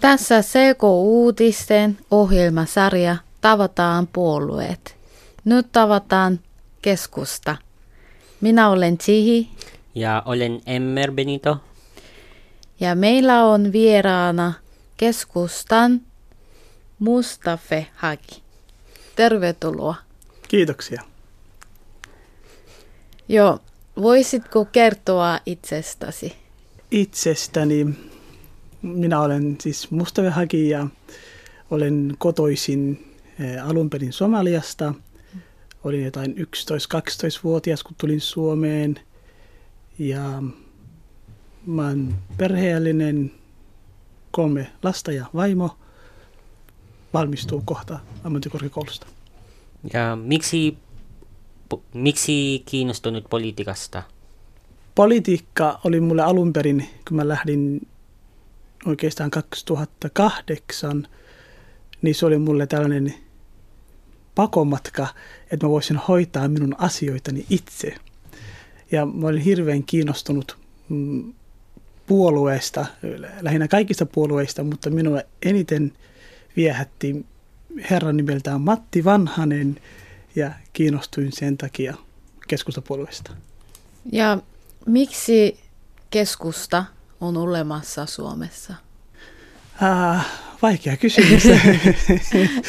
Tässä CK-uutisten ohjelmasarja Tavataan puolueet. Nyt tavataan keskusta. Minä olen Chihi. Ja olen Emmer Benito. Ja meillä on vieraana keskustan Mustafe Haki. Tervetuloa. Kiitoksia. Joo, voisitko kertoa itsestäsi? Itsestäni minä olen siis Mustafe Haki ja olen kotoisin eh, alun perin Somaliasta. Olin jotain 11-12-vuotias, kun tulin Suomeen. Ja mä olen perheellinen, kolme lasta ja vaimo. Valmistuu kohta ammattikorkeakoulusta. Ja miksi, miksi kiinnostunut politiikasta? Politiikka oli mulle alun perin, kun mä lähdin oikeastaan 2008, niin se oli mulle tällainen pakomatka, että mä voisin hoitaa minun asioitani itse. Ja mä olin hirveän kiinnostunut mm, puolueesta, lähinnä kaikista puolueista, mutta minua eniten viehätti herran nimeltään Matti Vanhanen ja kiinnostuin sen takia keskustapuolueesta. Ja miksi keskusta on olemassa Suomessa? Äh, vaikea kysymys.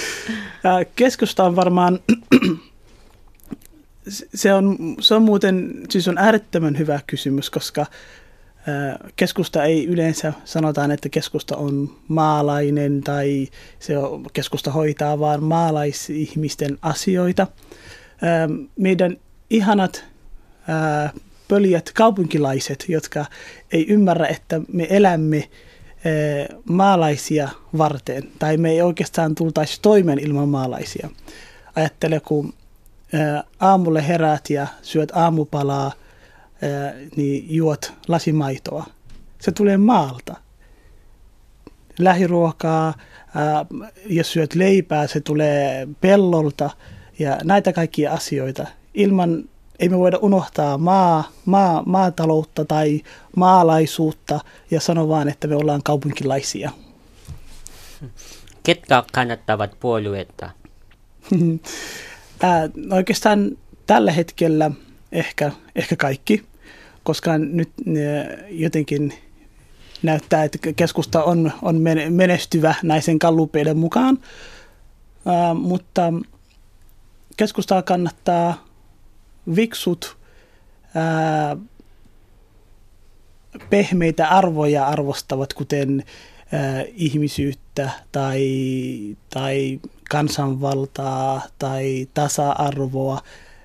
Keskusta on varmaan, se on, se on muuten, siis on äärettömän hyvä kysymys, koska keskusta ei yleensä sanotaan, että keskusta on maalainen tai se on, keskusta hoitaa vaan maalaisihmisten asioita. Meidän ihanat pöljät kaupunkilaiset, jotka ei ymmärrä, että me elämme maalaisia varten, tai me ei oikeastaan tultaisi toimeen ilman maalaisia. Ajattele, kun aamulle herät ja syöt aamupalaa, niin juot lasimaitoa. Se tulee maalta. Lähiruokaa, jos syöt leipää, se tulee pellolta ja näitä kaikkia asioita. Ilman ei me voida unohtaa maa, maa, maataloutta tai maalaisuutta ja sanoa vaan, että me ollaan kaupunkilaisia. Ketkä kannattavat puolueetta? oikeastaan tällä hetkellä ehkä, ehkä kaikki, koska nyt jotenkin näyttää, että keskusta on, on menestyvä näisen kallupeiden mukaan, mutta keskustaa kannattaa viksut ää, pehmeitä arvoja arvostavat, kuten ää, ihmisyyttä tai, tai kansanvaltaa tai tasa-arvoa.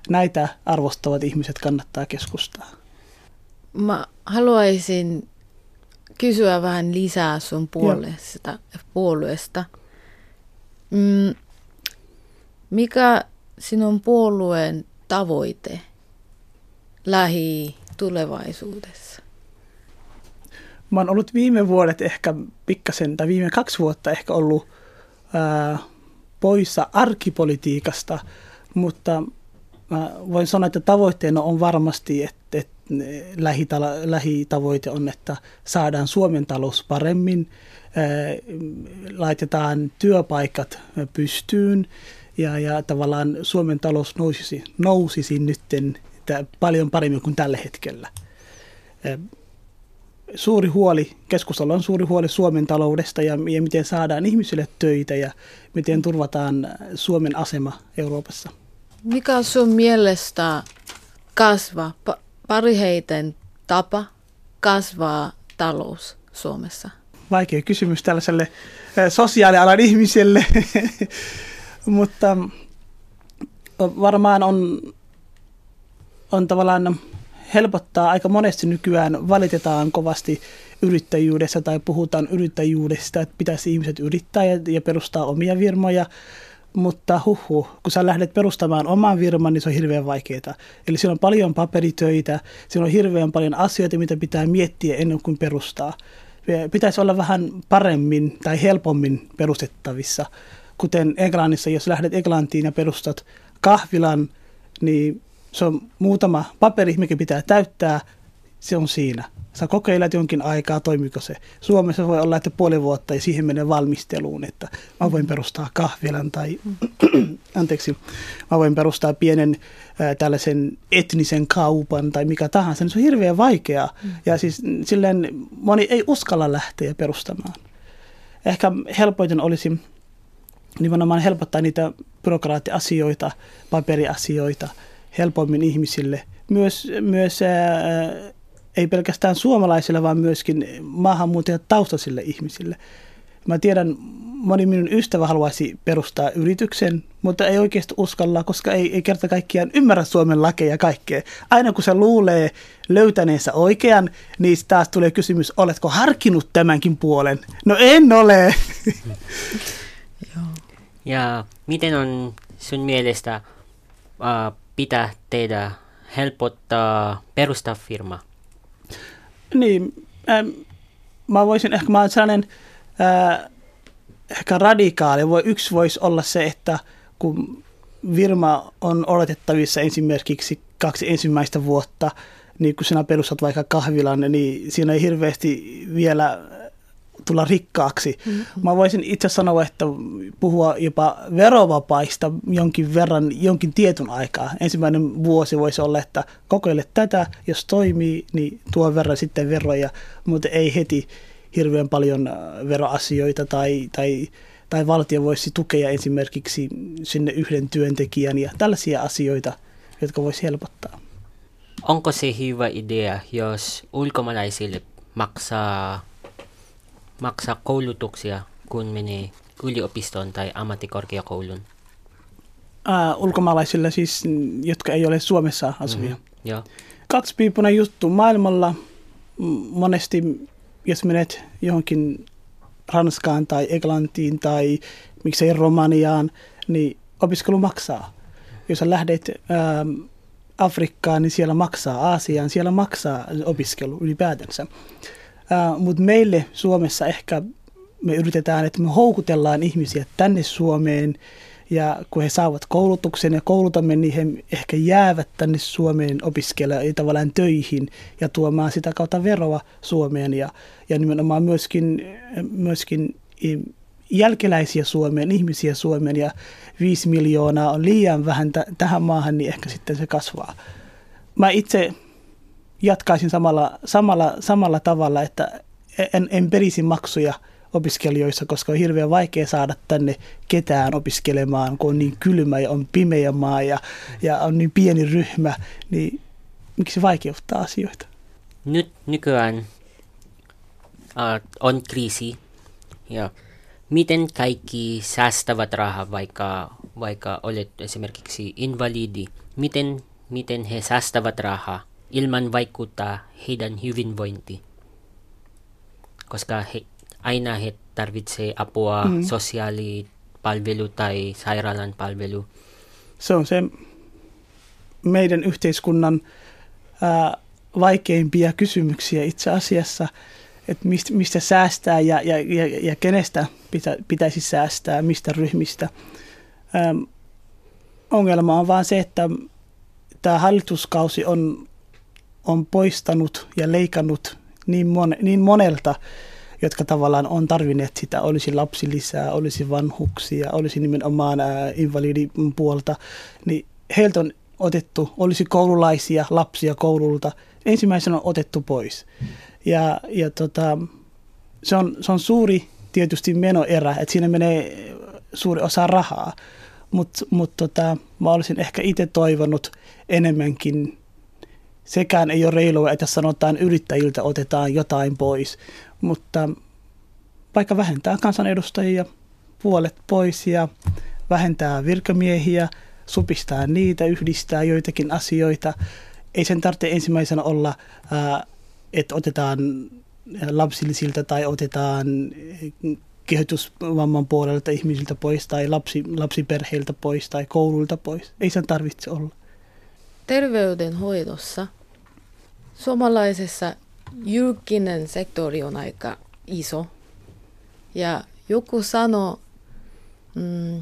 Näitä arvostavat ihmiset kannattaa keskustaa. Mä haluaisin kysyä vähän lisää sun puolesta, puolueesta. Mm, mikä sinun puolueen tavoite lähitulevaisuudessa? Mä oon ollut viime vuodet ehkä pikkasen, tai viime kaksi vuotta ehkä ollut ää, poissa arkipolitiikasta, mutta mä voin sanoa, että tavoitteena on varmasti, että, että lähitala, lähitavoite on, että saadaan Suomen talous paremmin, ää, laitetaan työpaikat pystyyn ja, ja tavallaan Suomen talous nousisi, nousisi nytten paljon paremmin kuin tällä hetkellä. Suuri huoli, keskustalla on suuri huoli Suomen taloudesta ja, ja miten saadaan ihmisille töitä ja miten turvataan Suomen asema Euroopassa. Mikä on sun mielestä kasva, pariheiten tapa kasvaa talous Suomessa? Vaikea kysymys tällaiselle sosiaalialan ihmiselle. Mutta varmaan on, on tavallaan helpottaa aika monesti nykyään valitetaan kovasti yrittäjyydessä tai puhutaan yrittäjyydestä, että pitäisi ihmiset yrittää ja, ja perustaa omia firmoja, mutta huhu, kun sä lähdet perustamaan oman firman, niin se on hirveän vaikeaa. Eli siellä on paljon paperitöitä, siellä on hirveän paljon asioita, mitä pitää miettiä ennen kuin perustaa. Pitäisi olla vähän paremmin tai helpommin perustettavissa kuten Englannissa, jos lähdet Englantiin ja perustat kahvilan, niin se on muutama paperi, mikä pitää täyttää, se on siinä. Sä kokeilet jonkin aikaa, toimiko se. Suomessa voi olla, että puoli vuotta ja siihen menee valmisteluun, että mä voin perustaa kahvilan tai, anteeksi, mä voin perustaa pienen ää, tällaisen etnisen kaupan tai mikä tahansa. Se on hirveän vaikeaa ja siis silleen moni ei uskalla lähteä perustamaan. Ehkä helpoiten olisi nimenomaan helpottaa niitä byrokraattiasioita, paperiasioita helpommin ihmisille. Myös, myös ää, ei pelkästään suomalaisille, vaan myöskin maahanmuuttajat taustaisille ihmisille. Mä tiedän, moni minun ystävä haluaisi perustaa yrityksen, mutta ei oikeasti uskalla, koska ei, ei kerta kaikkiaan ymmärrä Suomen lakeja kaikkea. Aina kun se luulee löytäneensä oikean, niin taas tulee kysymys, oletko harkinnut tämänkin puolen? No en ole. Joo. Ja miten on sun mielestä uh, pitää tehdä helpottaa perustaa firma? Niin, ähm, mä voisin ehkä, mä olen sellainen äh, ehkä radikaali. Voi, yksi voisi olla se, että kun firma on oletettavissa esimerkiksi kaksi ensimmäistä vuotta, niin kun sinä perustat vaikka kahvilan, niin siinä ei hirveästi vielä tulla rikkaaksi. Mm-hmm. Mä voisin itse sanoa, että puhua jopa verovapaista jonkin verran, jonkin tietyn aikaa. Ensimmäinen vuosi voisi olla, että kokeile tätä, jos toimii, niin tuo verran sitten veroja, mutta ei heti hirveän paljon äh, veroasioita tai, tai, tai valtio voisi tukea esimerkiksi sinne yhden työntekijän ja tällaisia asioita, jotka voisi helpottaa. Onko se hyvä idea, jos ulkomaalaisille maksaa maksaa koulutuksia, kun menee yliopistoon tai ammattikorkeakoulun? Uh, ulkomaalaisille siis, jotka ei ole Suomessa asuvia. Mm-hmm. Joo. Kaksipiipunen juttu maailmalla. Monesti, jos menet johonkin Ranskaan tai Englantiin tai miksei Romaniaan, niin opiskelu maksaa. Jos lähdet ähm, Afrikkaan, niin siellä maksaa. Aasiaan, siellä maksaa opiskelu ylipäätänsä. Mutta meille Suomessa ehkä me yritetään, että me houkutellaan ihmisiä tänne Suomeen. Ja kun he saavat koulutuksen ja koulutamme, niin he ehkä jäävät tänne Suomeen opiskelemaan tavallaan töihin ja tuomaan sitä kautta veroa Suomeen. Ja, ja nimenomaan myöskin, myöskin jälkeläisiä Suomeen, ihmisiä Suomeen. Ja viisi miljoonaa on liian vähän t- tähän maahan, niin ehkä sitten se kasvaa. Mä itse jatkaisin samalla, samalla, samalla tavalla, että en, en perisi maksuja opiskelijoissa, koska on hirveän vaikea saada tänne ketään opiskelemaan, kun on niin kylmä ja on pimeä maa ja, ja on niin pieni ryhmä, niin miksi vaikeuttaa asioita? Nyt nykyään uh, on kriisi ja miten kaikki säästävät rahaa, vaikka, vaikka olet esimerkiksi invalidi, miten, miten he säästävät rahaa ilman vaikuttaa heidän hyvinvointi. Koska he, aina he tarvitsee apua, mm. sosiaalipalvelu tai sairaalan palvelu. Se on se meidän yhteiskunnan ää, vaikeimpia kysymyksiä itse asiassa, että mistä, mistä säästää ja, ja, ja, ja kenestä pitä, pitäisi säästää, mistä ryhmistä. Ähm, ongelma on vaan se, että tämä hallituskausi on on poistanut ja leikannut niin, mon, niin monelta, jotka tavallaan on tarvinneet sitä. Olisi lapsilisää, olisi vanhuksia, olisi nimenomaan ää, invalidin puolta. Niin heiltä on otettu, olisi koululaisia, lapsia koululta. Ensimmäisenä on otettu pois. Ja, ja tota, se, on, se on suuri tietysti menoerä, että siinä menee suuri osa rahaa. Mutta mut tota, mä olisin ehkä itse toivonut enemmänkin sekään ei ole reilua, että sanotaan yrittäjiltä otetaan jotain pois, mutta vaikka vähentää kansanedustajia puolet pois ja vähentää virkamiehiä, supistaa niitä, yhdistää joitakin asioita, ei sen tarvitse ensimmäisenä olla, että otetaan lapsillisilta tai otetaan kehitysvamman puolelta ihmisiltä pois tai lapsi, lapsiperheiltä pois tai koululta pois. Ei sen tarvitse olla. Terveydenhoidossa suomalaisessa julkinen sektori on aika iso. Ja joku sanoi, mm,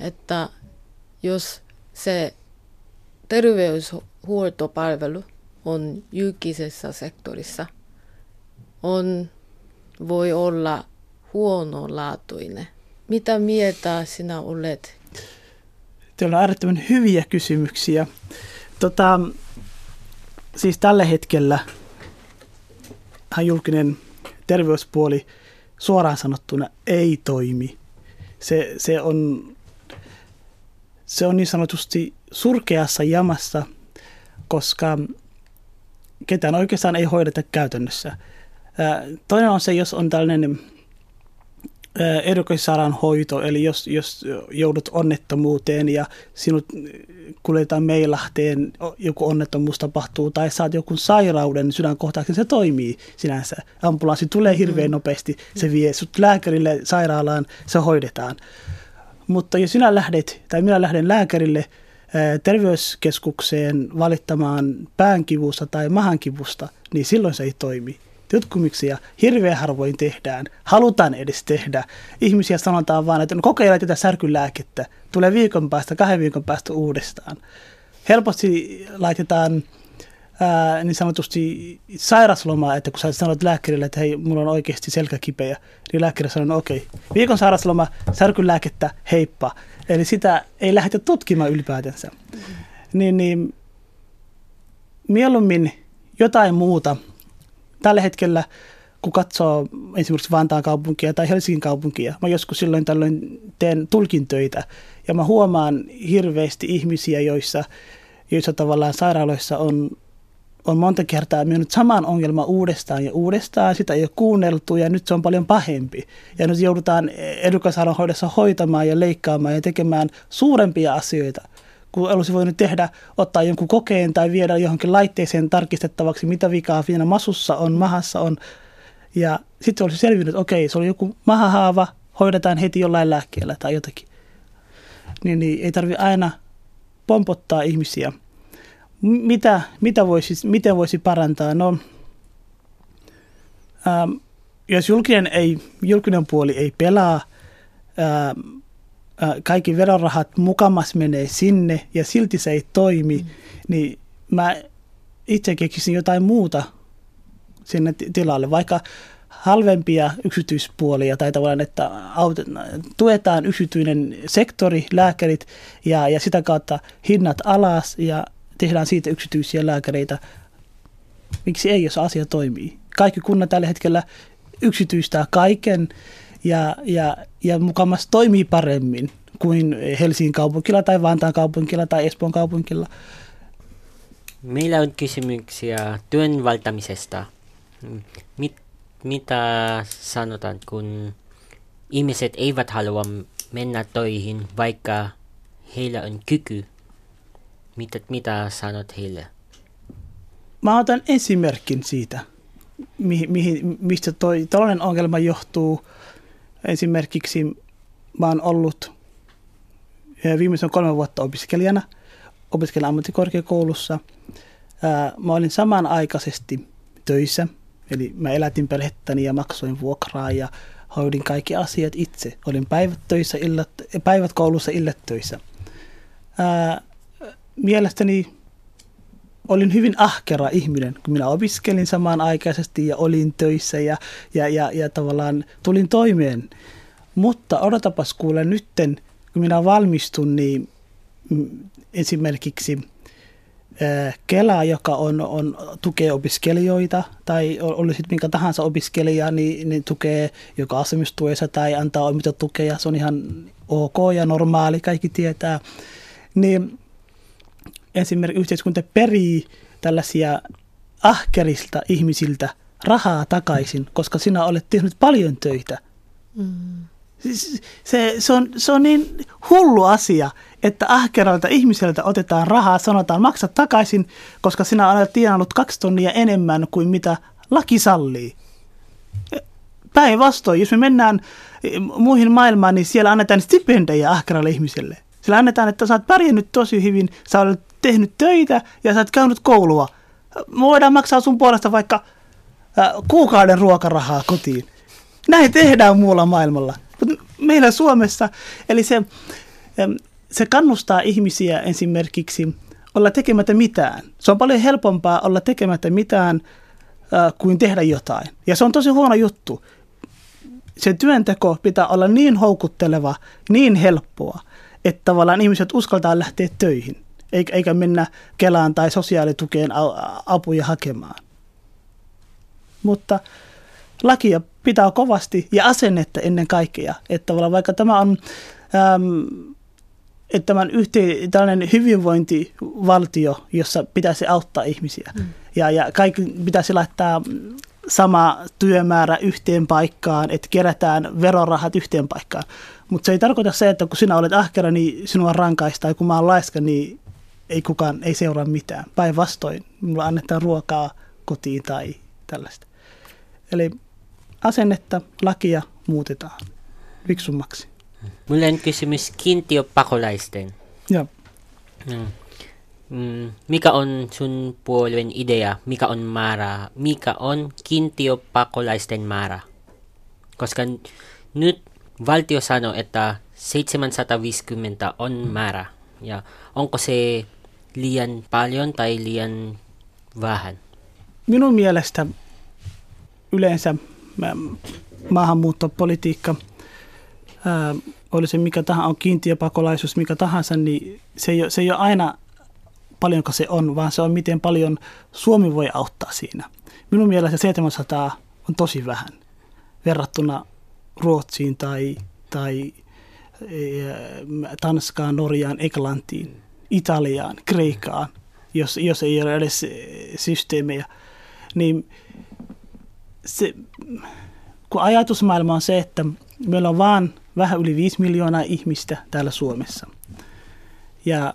että jos se terveyshuoltopalvelu on julkisessa sektorissa, on, voi olla huonolaatuinen. Mitä mieltä sinä olet? Teillä on äärettömän hyviä kysymyksiä. Tota, siis tällä hetkellä julkinen terveyspuoli suoraan sanottuna ei toimi. Se, se, on, se on niin sanotusti surkeassa jamassa, koska ketään oikeastaan ei hoideta käytännössä. Toinen on se, jos on tällainen erikoissairaanhoito, eli jos, jos joudut onnettomuuteen ja sinut kuljetaan meilahteen, joku onnettomuus tapahtuu tai saat joku sairauden sydänkohtauksen, se toimii sinänsä. Ambulanssi tulee hirveän mm. nopeasti, se vie sut lääkärille sairaalaan, se hoidetaan. Mutta jos sinä lähdet, tai minä lähden lääkärille terveyskeskukseen valittamaan päänkivusta tai mahankivusta, niin silloin se ei toimi tutkimuksia hirveän harvoin tehdään, halutaan edes tehdä. Ihmisiä sanotaan vaan, että no kokeile tätä särkylääkettä, tulee viikon päästä, kahden viikon päästä uudestaan. Helposti laitetaan ää, niin sanotusti sairaslomaa, että kun sä sanot lääkärille, että hei, mulla on oikeasti selkä kipeä, niin lääkäri sanoo, no okei, okay. viikon sairasloma, särkylääkettä, heippa. Eli sitä ei lähdetä tutkimaan ylipäätänsä. Mm-hmm. Niin, niin mieluummin jotain muuta tällä hetkellä, kun katsoo esimerkiksi Vantaan kaupunkia tai Helsingin kaupunkia, mä joskus silloin tällöin teen tulkintöitä ja mä huomaan hirveästi ihmisiä, joissa, joissa tavallaan sairaaloissa on, on monta kertaa mennyt saman ongelma uudestaan ja uudestaan, sitä ei ole kuunneltu ja nyt se on paljon pahempi. Ja nyt joudutaan edukassairaanhoidossa hoitamaan ja leikkaamaan ja tekemään suurempia asioita – kun olisi voinut tehdä, ottaa jonkun kokeen tai viedä johonkin laitteeseen tarkistettavaksi, mitä vikaa siinä masussa on, mahassa on. Ja sitten olisi selvinnyt, että okei, se oli joku mahahaava, hoidetaan heti jollain lääkkeellä tai jotakin. Niin, niin ei tarvi aina pompottaa ihmisiä. Mitä, mitä voisi, miten voisi parantaa? No, ähm, jos julkinen, ei, julkinen puoli ei pelaa, ähm, kaikki verorahat mukamas menee sinne ja silti se ei toimi, mm. niin mä itse keksisin jotain muuta sinne tilalle, vaikka halvempia yksityispuolia tai tavallaan, että tuetaan yksityinen sektori, lääkärit ja, ja sitä kautta hinnat alas ja tehdään siitä yksityisiä lääkäreitä. Miksi ei, jos asia toimii? Kaikki kunnat tällä hetkellä yksityistää kaiken ja, ja, ja mukamas toimii paremmin kuin Helsingin kaupunkilla tai Vantaan kaupunkilla tai Espoon kaupunkilla. Meillä on kysymyksiä työn valtamisesta. Mit, mitä sanotaan, kun ihmiset eivät halua mennä töihin, vaikka heillä on kyky? Mitä, mitä sanot heille? Mä otan esimerkin siitä, mihin, mihin, mistä toi tällainen ongelma johtuu – Esimerkiksi mä oon ollut viimeisen kolme vuotta opiskelijana, opiskelen ammattikorkeakoulussa. Mä olin samanaikaisesti töissä, eli mä elätin perhettäni ja maksoin vuokraa ja hoidin kaikki asiat itse. Olin päivät, töissä, illat, päivät koulussa, illat töissä. mielestäni olin hyvin ahkera ihminen, kun minä opiskelin samanaikaisesti ja olin töissä ja, ja, ja, ja tavallaan tulin toimeen. Mutta odotapas kuule nytten, kun minä valmistun, niin mm, esimerkiksi Kela, joka on, on, tukee opiskelijoita tai oli sitten minkä tahansa opiskelija, niin, niin tukee joka asumistuessa tai antaa tukea. Se on ihan ok ja normaali, kaikki tietää. Niin esimerkiksi yhteiskunta perii tällaisia ahkerista ihmisiltä rahaa takaisin, koska sinä olet tehnyt paljon töitä. Mm. Se, se, on, se on niin hullu asia, että ahkeralta ihmiseltä otetaan rahaa, sanotaan maksa takaisin, koska sinä olet tienannut kaksi tonnia enemmän kuin mitä laki sallii. Päinvastoin, jos me mennään muihin maailmaan, niin siellä annetaan stipendejä ahkeralle ihmiselle. Sillä annetaan, että sä oot pärjännyt tosi hyvin, sä olet tehnyt töitä ja sä oot käynyt koulua. Me voidaan maksaa sun puolesta vaikka äh, kuukauden ruokarahaa kotiin. Näin tehdään muulla maailmalla. Mutta meillä Suomessa, eli se, se kannustaa ihmisiä esimerkiksi olla tekemättä mitään. Se on paljon helpompaa olla tekemättä mitään äh, kuin tehdä jotain. Ja se on tosi huono juttu. Se työnteko pitää olla niin houkutteleva, niin helppoa, että tavallaan ihmiset uskaltaa lähteä töihin, eikä mennä Kelaan tai sosiaalitukeen apuja hakemaan. Mutta lakia pitää kovasti ja asennetta ennen kaikkea. Että vaikka tämä on äm, että tämä on yhteen, tällainen hyvinvointivaltio, jossa pitäisi auttaa ihmisiä. Mm. Ja, ja kaikki pitäisi laittaa sama työmäärä yhteen paikkaan, että kerätään verorahat yhteen paikkaan. Mutta se ei tarkoita se, että kun sinä olet ahkera, niin sinua rankaistaan, kun mä olen laiska, niin ei kukaan, ei seuraa mitään. Päinvastoin, mulla annetaan ruokaa kotiin tai tällaista. Eli asennetta, lakia muutetaan fiksummaksi. Mulla on kysymys kiintiöpakolaisten. Joo. Mm. Mm, mikä on sun puolueen idea, mikä on määrä, mikä on kiintiöpakolaisten määrä? Koska nyt valtio sanoo, että 750 on määrä. Ja onko se liian paljon tai liian vähän? Minun mielestä yleensä maahanmuuttopolitiikka – ää, oli se mikä tahansa, on kiintiöpakolaisuus, mikä tahansa, niin se ei, ole, se ei ole aina paljonko se on, vaan se on miten paljon Suomi voi auttaa siinä. Minun mielestä 700 on tosi vähän verrattuna Ruotsiin tai, tai Tanskaan, Norjaan, Englantiin, Italiaan, Kreikaan, jos, jos ei ole edes systeemejä. Niin se, kun ajatusmaailma on se, että meillä on vaan vähän yli 5 miljoonaa ihmistä täällä Suomessa. Ja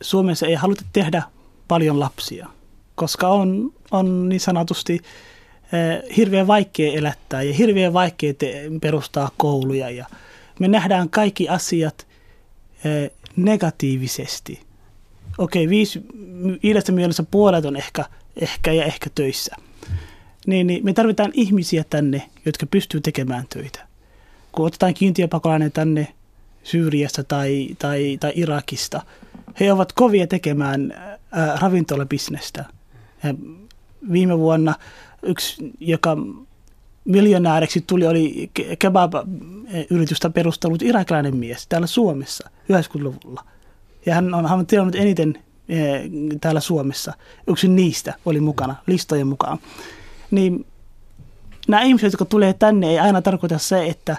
Suomessa ei haluta tehdä paljon lapsia, koska on, on niin sanotusti eh, hirveän vaikea elättää ja hirveän vaikea te- perustaa kouluja. Ja me nähdään kaikki asiat eh, negatiivisesti. Okei, viisi, viidestä mielessä puolet on ehkä, ehkä ja ehkä töissä. Niin, niin me tarvitaan ihmisiä tänne, jotka pystyy tekemään töitä kun otetaan kiintiöpakolainen tänne Syyriasta tai, tai, tai Irakista, he ovat kovia tekemään ää, ravintolabisnestä. Ja viime vuonna yksi, joka miljonääriksi tuli, oli kebab-yritystä perustellut irakilainen mies täällä Suomessa 90-luvulla. Ja hän on, hän on tilannut eniten e, täällä Suomessa. Yksi niistä oli mukana, listojen mukaan. Niin nämä ihmiset, jotka tulee tänne, ei aina tarkoita se, että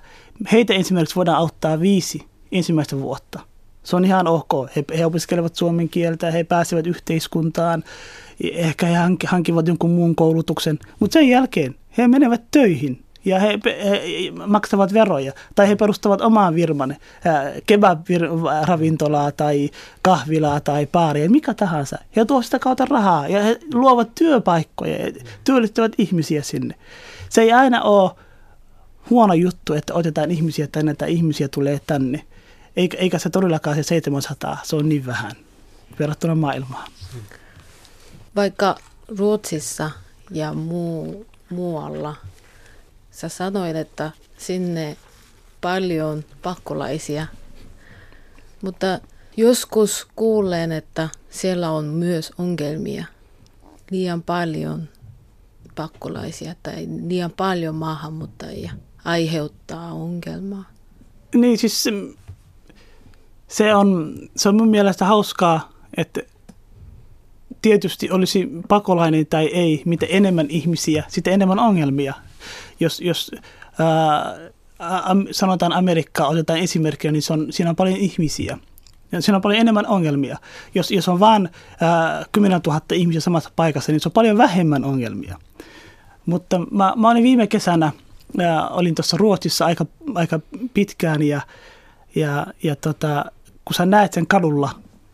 heitä esimerkiksi voidaan auttaa viisi ensimmäistä vuotta. Se on ihan ok. He, he opiskelevat suomen kieltä, he pääsevät yhteiskuntaan, ehkä he hankivat jonkun muun koulutuksen, mutta sen jälkeen he menevät töihin ja he, he maksavat veroja tai he perustavat omaan firman, kebab-ravintolaa tai kahvilaa tai paaria, mikä tahansa. He tuovat sitä kautta rahaa ja he luovat työpaikkoja ja työllistävät ihmisiä sinne. Se ei aina ole huono juttu, että otetaan ihmisiä tänne tai ihmisiä tulee tänne. Eikä, eikä se todellakaan se 700, se on niin vähän verrattuna maailmaan. Vaikka Ruotsissa ja muu, muualla, sä sanoit, että sinne paljon pakkolaisia, mutta joskus kuulen, että siellä on myös ongelmia liian paljon pakkolaisia tai liian paljon maahanmuuttajia aiheuttaa ongelmaa? Niin siis se, on, se on mun mielestä hauskaa, että tietysti olisi pakolainen tai ei, mitä enemmän ihmisiä, sitä enemmän ongelmia. Jos, jos ää, sanotaan Amerikkaa, otetaan esimerkkiä, niin se on, siinä on paljon ihmisiä. Ja siinä on paljon enemmän ongelmia. Jos, jos on vain 10 000 ihmisiä samassa paikassa, niin se on paljon vähemmän ongelmia. Mutta mä, mä olin viime kesänä, ja olin tuossa Ruotsissa aika, aika pitkään ja, ja, ja tota, kun sä näet sen kadulla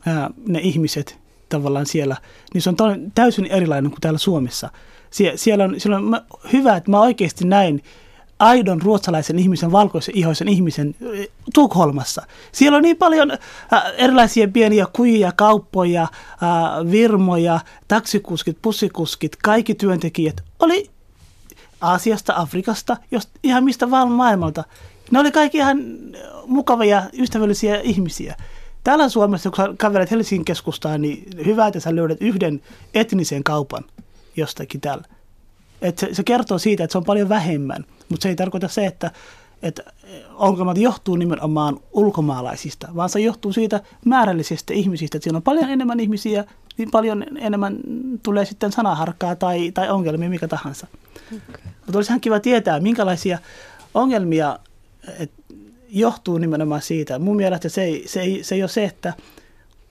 ää, ne ihmiset tavallaan siellä, niin se on täysin erilainen kuin täällä Suomessa. Sie, siellä on, siellä on mä, hyvä, että mä oikeasti näin aidon ruotsalaisen ihmisen, valkoisen ihoisen ihmisen Tukholmassa. Siellä on niin paljon äh, erilaisia pieniä kujia, kauppoja, äh, virmoja, taksikuskit, pussikuskit, kaikki työntekijät. Oli Aasiasta, Afrikasta, just ihan mistä vaan maailmalta. Ne oli kaikki ihan mukavia, ystävällisiä ihmisiä. Täällä Suomessa, kun sä kävelet Helsingin keskustaan, niin hyvä, että sä löydät yhden etnisen kaupan jostakin täällä. Et se, se kertoo siitä, että se on paljon vähemmän, mutta se ei tarkoita se, että, että ongelmat johtuu nimenomaan ulkomaalaisista, vaan se johtuu siitä määrällisestä ihmisistä, että siinä on paljon enemmän ihmisiä, niin paljon enemmän tulee sitten sanaharkkaa tai, tai ongelmia, mikä tahansa. Okay. Mutta olisi ihan kiva tietää, minkälaisia ongelmia et, johtuu nimenomaan siitä. Mun mielestä se ei, se, ei, se ei ole se, että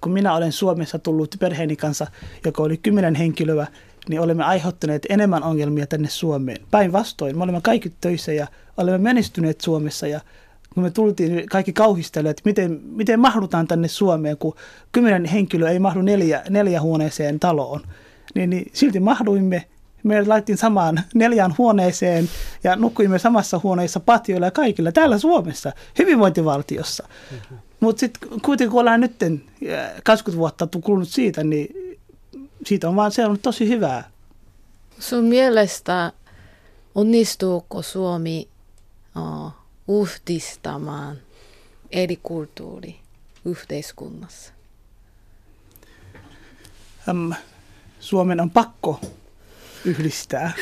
kun minä olen Suomessa tullut perheeni kanssa, joka oli kymmenen henkilöä, niin olemme aiheuttaneet enemmän ongelmia tänne Suomeen. Päinvastoin, me olemme kaikki töissä ja olemme menestyneet Suomessa ja kun me tultiin, niin kaikki kauhistelivat, että miten, miten mahdutaan tänne Suomeen, kun kymmenen henkilöä ei mahdu neljä, neljä huoneeseen taloon. Niin, niin silti mahduimme. Me laittiin samaan neljään huoneeseen ja nukuimme samassa huoneessa patioilla ja kaikilla täällä Suomessa, hyvinvointivaltiossa. Mm-hmm. Mutta sitten kuitenkin kun ollaan nyt 20 vuotta kulunut siitä, niin siitä on vaan seurannut tosi hyvää. Sun mielestä onnistuuko Suomi uh, uhdistamaan eri kulttuuri yhteiskunnassa? Um, Suomen on pakko yhdistää.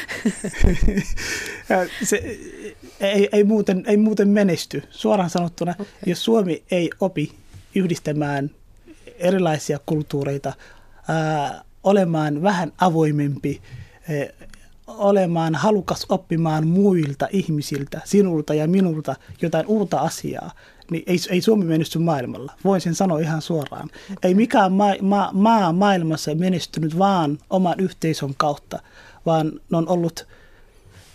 se ei, ei, muuten, ei muuten menesty. Suoraan sanottuna, okay. jos Suomi ei opi yhdistämään erilaisia kulttuureita, ää, olemaan vähän avoimempi, olemaan halukas oppimaan muilta ihmisiltä, sinulta ja minulta jotain uutta asiaa, niin ei, ei Suomi menesty maailmalla. Voin sen sanoa ihan suoraan. Ei mikään maa, maa, maa maailmassa menestynyt vaan oman yhteisön kautta, vaan ne on ollut,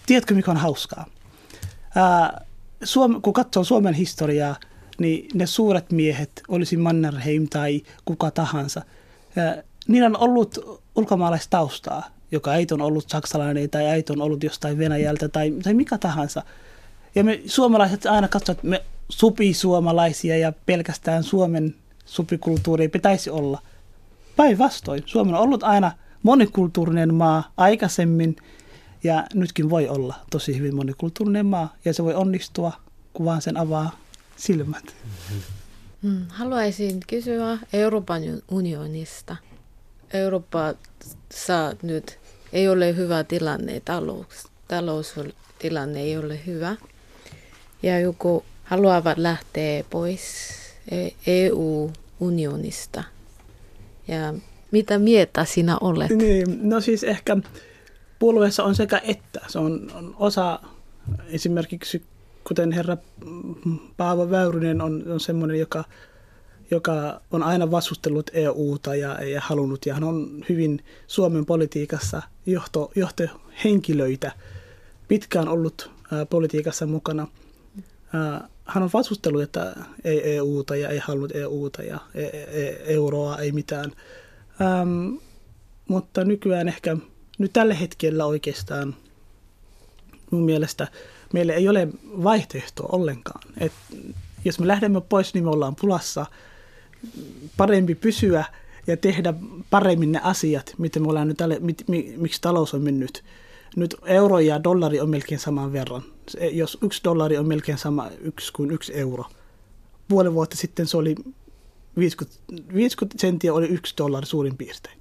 tiedätkö mikä on hauskaa? Ää, Suom, kun katsoo Suomen historiaa, niin ne suuret miehet, olisi Mannerheim tai kuka tahansa, ää, niillä on ollut ulkomaalaistaustaa joka äiti on ollut saksalainen tai äiti on ollut jostain Venäjältä tai, tai mikä tahansa. Ja me suomalaiset aina katsomme, että me supisuomalaisia ja pelkästään Suomen supikulttuuri ei pitäisi olla. Päinvastoin. Suomi on ollut aina monikulttuurinen maa aikaisemmin ja nytkin voi olla tosi hyvin monikulttuurinen maa ja se voi onnistua, kun vaan sen avaa silmät. Hmm, haluaisin kysyä Euroopan unionista. Eurooppa saa nyt, ei ole hyvä tilanne, talous, taloustilanne ei ole hyvä. Ja joku haluavat lähteä pois EU-unionista. Ja mitä mieltä sinä olet? Niin, no siis ehkä puolueessa on sekä että. Se on, on osa esimerkiksi, kuten herra Paavo Väyrynen on, on semmoinen, joka joka on aina vastustellut EUta ja, ja halunnut, ja hän on hyvin Suomen politiikassa johto, johtohenkilöitä, pitkään ollut politiikassa mukana. Hän on vastustellut, että ei EUta ja ei halunnut EUta ja e, e, e, euroa, ei mitään. Ähm, mutta nykyään ehkä, nyt tällä hetkellä oikeastaan mun mielestä meillä ei ole vaihtoehtoa ollenkaan. Et jos me lähdemme pois, niin me ollaan pulassa – parempi pysyä ja tehdä paremmin ne asiat, miten me ollaan nyt, miksi talous on mennyt. Nyt euro ja dollari on melkein saman verran. Jos yksi dollari on melkein sama yksi kuin yksi euro. Puoli vuotta sitten se oli 50, 50 senttiä oli yksi dollari suurin piirtein.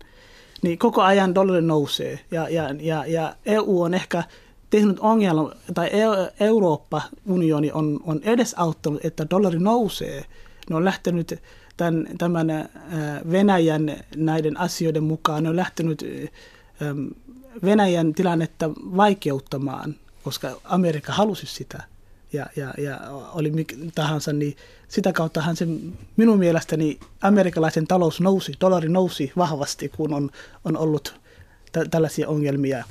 Niin koko ajan dollari nousee ja, ja, ja, ja EU on ehkä tehnyt ongelma, tai Eurooppa-unioni on, on edesauttanut, että dollari nousee. Ne on lähtenyt tämän, tämän äh, Venäjän näiden asioiden mukaan ne on lähtenyt ähm, Venäjän tilannetta vaikeuttamaan, koska Amerikka halusi sitä ja, ja, ja oli mikä tahansa, niin sitä kauttahan se minun mielestäni amerikkalaisen talous nousi, dollari nousi vahvasti, kun on, on ollut tä- tällaisia ongelmia.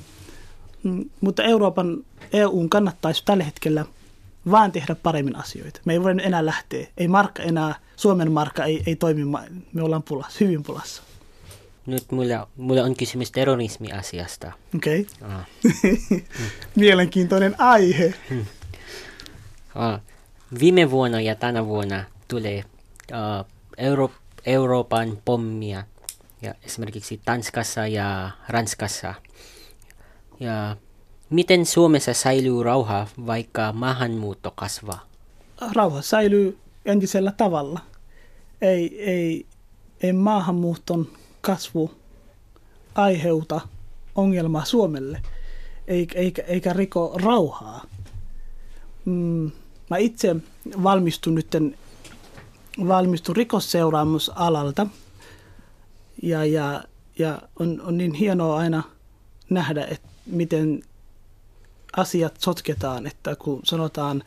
Mm, mutta Euroopan, EUn kannattaisi tällä hetkellä vaan tehdä paremmin asioita. Me ei voi enää lähteä. Ei markka enää, Suomen markka ei, ei toimi, me ollaan pulassa, hyvin pulassa. Nyt mulla, mulla on kysymys terrorismiasiasta. Okei. Okay. Ah. Mielenkiintoinen aihe. Hmm. Ah. Viime vuonna ja tänä vuonna tulee uh, Euro- Euroopan pommia ja esimerkiksi Tanskassa ja Ranskassa. Ja Miten Suomessa säilyy rauha, vaikka maahanmuutto kasvaa? Rauha säilyy entisellä tavalla. ei, ei, ei maahanmuuton kasvu aiheuta ongelmaa Suomelle, eikä, eikä, riko rauhaa. Mm, mä itse valmistun nyt valmistun rikosseuraamusalalta ja, ja, ja on, on niin hienoa aina nähdä, että miten asiat sotketaan, että kun sanotaan,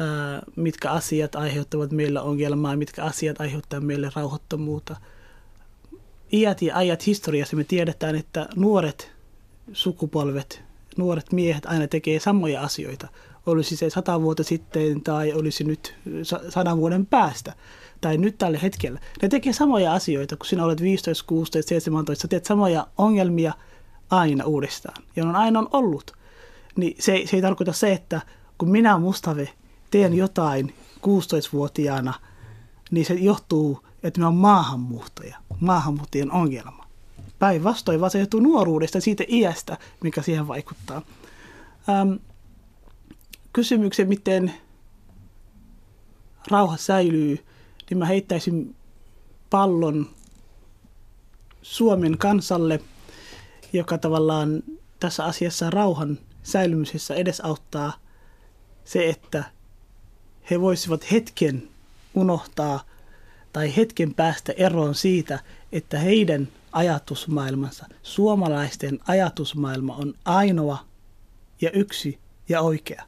ää, mitkä asiat aiheuttavat meillä ongelmaa, mitkä asiat aiheuttavat meille rauhoittomuutta. Iät ja ajat historiassa me tiedetään, että nuoret sukupolvet, nuoret miehet aina tekee samoja asioita. Olisi se sata vuotta sitten tai olisi nyt sadan vuoden päästä tai nyt tällä hetkellä. Ne tekee samoja asioita, kun sinä olet 15, 16, 17, teet samoja ongelmia aina uudestaan. Ja on aina ollut. Niin se, se ei tarkoita se, että kun minä mustave teen jotain 16-vuotiaana, niin se johtuu, että minä olen maahanmuuttaja, maahanmuuttajien ongelma. Päinvastoin, vaan se johtuu nuoruudesta, siitä iästä, mikä siihen vaikuttaa. Ähm, kysymyksen, miten rauha säilyy, niin mä heittäisin pallon Suomen kansalle, joka tavallaan tässä asiassa rauhan säilymisessä edesauttaa se, että he voisivat hetken unohtaa tai hetken päästä eroon siitä, että heidän ajatusmaailmansa, suomalaisten ajatusmaailma on ainoa ja yksi ja oikea.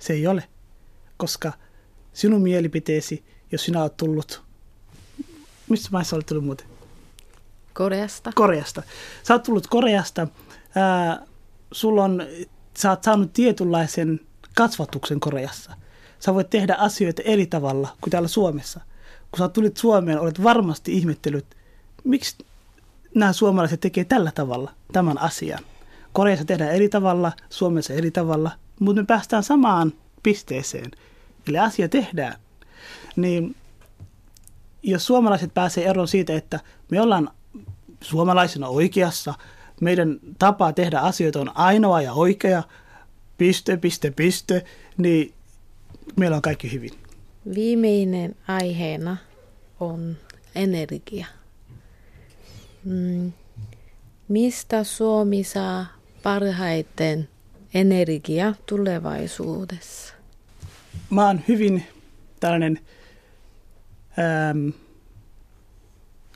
Se ei ole, koska sinun mielipiteesi, jos sinä olet tullut, mistä maissa olet tullut muuten? Koreasta. Koreasta. Sä oot tullut Koreasta, ää, sulla on, sä oot saanut tietynlaisen kasvatuksen Koreassa. Sä voit tehdä asioita eri tavalla kuin täällä Suomessa. Kun sä tulit Suomeen, olet varmasti ihmettelyt, miksi nämä suomalaiset tekee tällä tavalla tämän asian. Koreassa tehdään eri tavalla, Suomessa eri tavalla, mutta me päästään samaan pisteeseen. Eli asia tehdään. Niin jos suomalaiset pääsee eroon siitä, että me ollaan suomalaisina oikeassa, meidän tapa tehdä asioita on ainoa ja oikea, piste, piste, piste, niin meillä on kaikki hyvin. Viimeinen aiheena on energia. Mm. Mistä Suomi saa parhaiten energia tulevaisuudessa? Mä oon hyvin tällainen äm,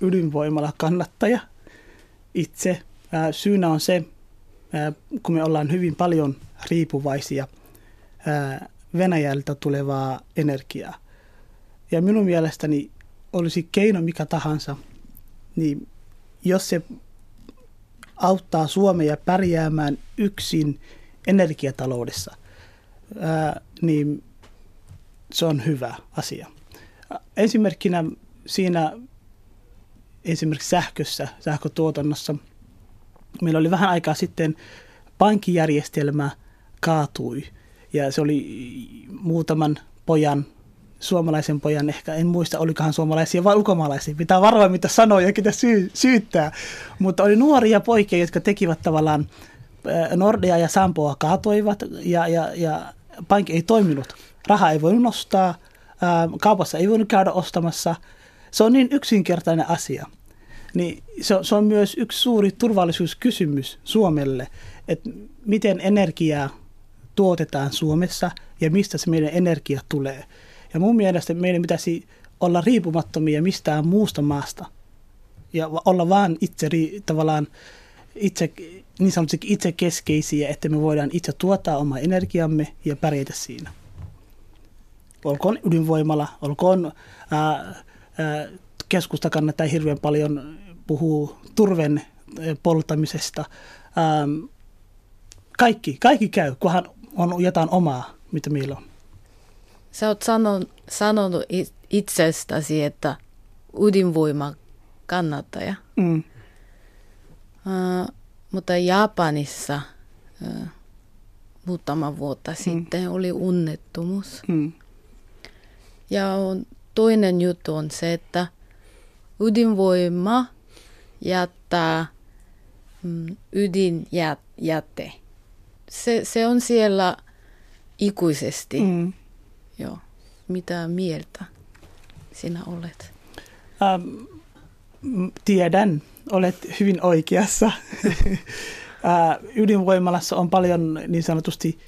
ydinvoimala kannattaja itse. Ää, syynä on se, ää, kun me ollaan hyvin paljon riippuvaisia ää, Venäjältä tulevaa energiaa. Ja minun mielestäni olisi keino mikä tahansa, niin jos se auttaa Suomea pärjäämään yksin energiataloudessa, niin se on hyvä asia. Esimerkkinä siinä esimerkiksi sähkössä, sähkötuotannossa, meillä oli vähän aikaa sitten pankkijärjestelmä kaatui ja se oli muutaman pojan suomalaisen pojan, ehkä en muista olikohan suomalaisia vai ulkomaalaisia, pitää varoa mitä sanoo ja ketä syy, syyttää, mutta oli nuoria poikia, jotka tekivät tavallaan Nordea ja Sampoa kaatoivat ja, ja, ja pankki ei toiminut. Raha ei voinut nostaa, kaupassa ei voinut käydä ostamassa. Se on niin yksinkertainen asia. Niin se, se on myös yksi suuri turvallisuuskysymys Suomelle, että miten energiaa tuotetaan Suomessa ja mistä se meidän energia tulee. Ja mun mielestä meidän pitäisi olla riippumattomia mistään muusta maasta ja olla vaan itse tavallaan itse, niin sanotusti itse keskeisiä, että me voidaan itse tuottaa oma energiamme ja pärjätä siinä. Olkoon ydinvoimala, olkoon ää, ää, keskusta kannattaa hirveän paljon puhuu turven polttamisesta. Ää, kaikki, kaikki käy, kunhan on jotain omaa, mitä meillä on. Sä oot sanon, sanonut itsestäsi, että ydinvoima kannattaja. Mm. Uh, mutta Japanissa uh, muutama vuotta mm. sitten oli unnettomuus. Mm. Ja on, toinen juttu on se, että ydinvoima jättää mm, ydinjäte. Se, se on siellä ikuisesti. Mm. Joo. Mitä mieltä? sinä olet? Ähm, tiedän, olet hyvin oikeassa. äh, ydinvoimalassa on paljon niin sanotusti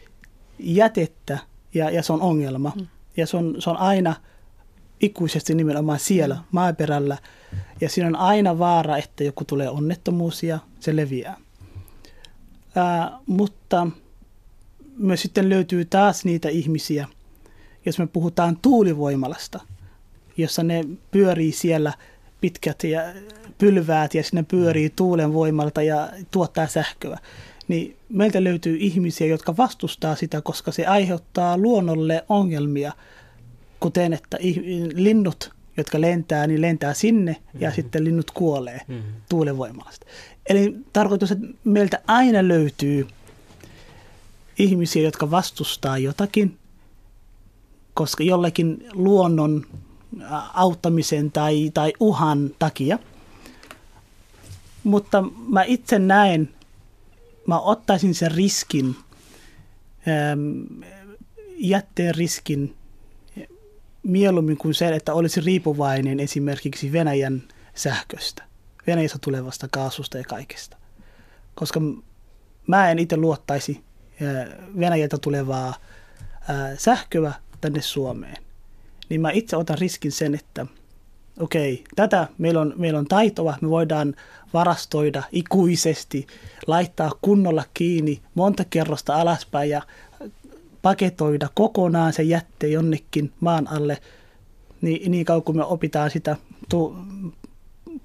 jätettä ja, ja se on ongelma. Mm. Ja se on, se on aina ikuisesti nimenomaan siellä mm. maaperällä. Ja siinä on aina vaara, että joku tulee onnettomuus ja se leviää. Ää, mutta myös sitten löytyy taas niitä ihmisiä, jos me puhutaan tuulivoimalasta, jossa ne pyörii siellä pitkät ja pylväät ja sinne pyörii tuulen voimalta ja tuottaa sähköä. Niin meiltä löytyy ihmisiä, jotka vastustaa sitä, koska se aiheuttaa luonnolle ongelmia, kuten että linnut, jotka lentää, niin lentää sinne mm-hmm. ja sitten linnut kuolee mm-hmm. tuulenvoimalasta. Eli tarkoitus, että meiltä aina löytyy ihmisiä, jotka vastustaa jotakin, koska jollekin luonnon auttamisen tai, tai uhan takia. Mutta mä itse näen, mä ottaisin sen riskin, jätteen riskin mieluummin kuin se, että olisi riippuvainen esimerkiksi Venäjän sähköstä, Venäjästä tulevasta kaasusta ja kaikesta. Koska mä en itse luottaisi Venäjältä tulevaa sähköä tänne Suomeen. Niin mä itse otan riskin sen, että okei, tätä meillä on, meillä on taitoa, me voidaan varastoida ikuisesti, laittaa kunnolla kiinni monta kerrosta alaspäin ja paketoida kokonaan se jätte jonnekin maan alle, niin, niin kauan kuin me opitaan sitä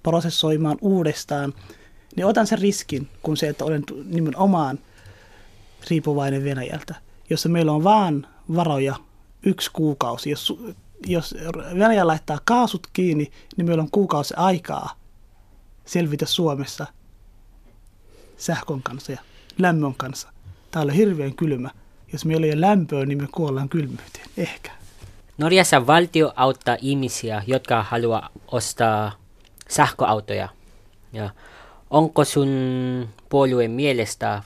prosessoimaan uudestaan, niin otan sen riskin, kun se, että olen nimenomaan riippuvainen Venäjältä, jossa meillä on vaan varoja yksi kuukausi. Jos, jos Venäjä laittaa kaasut kiinni, niin meillä on kuukausi aikaa selvitä Suomessa sähkön kanssa ja lämmön kanssa. Täällä on hirveän kylmä. Jos meillä ei ole lämpöä, niin me kuollaan kylmyyteen. Ehkä. Norjassa valtio auttaa ihmisiä, jotka haluaa ostaa sähköautoja. Ja onko sun puolueen mielestä,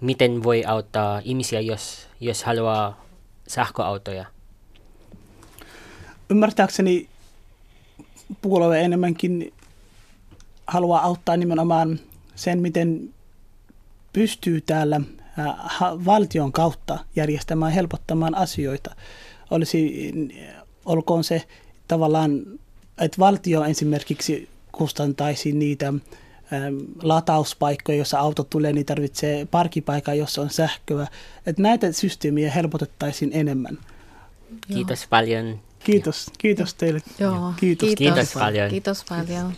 miten voi auttaa ihmisiä, jos, jos haluaa sähköautoja? Ymmärtääkseni puolue enemmänkin haluaa auttaa nimenomaan sen, miten pystyy täällä valtion kautta järjestämään, helpottamaan asioita. Olisi, olkoon se tavallaan, että valtio esimerkiksi kustantaisi niitä latauspaikkoja, jossa auto tulee, niin tarvitsee parkipaikan, jossa on sähköä. Että näitä systeemiä helpotettaisiin enemmän. Kiitos paljon. Kiitos, kiitos teille. Joo, kiitos. Kiitos, kiitos paljon. Kiitos paljon.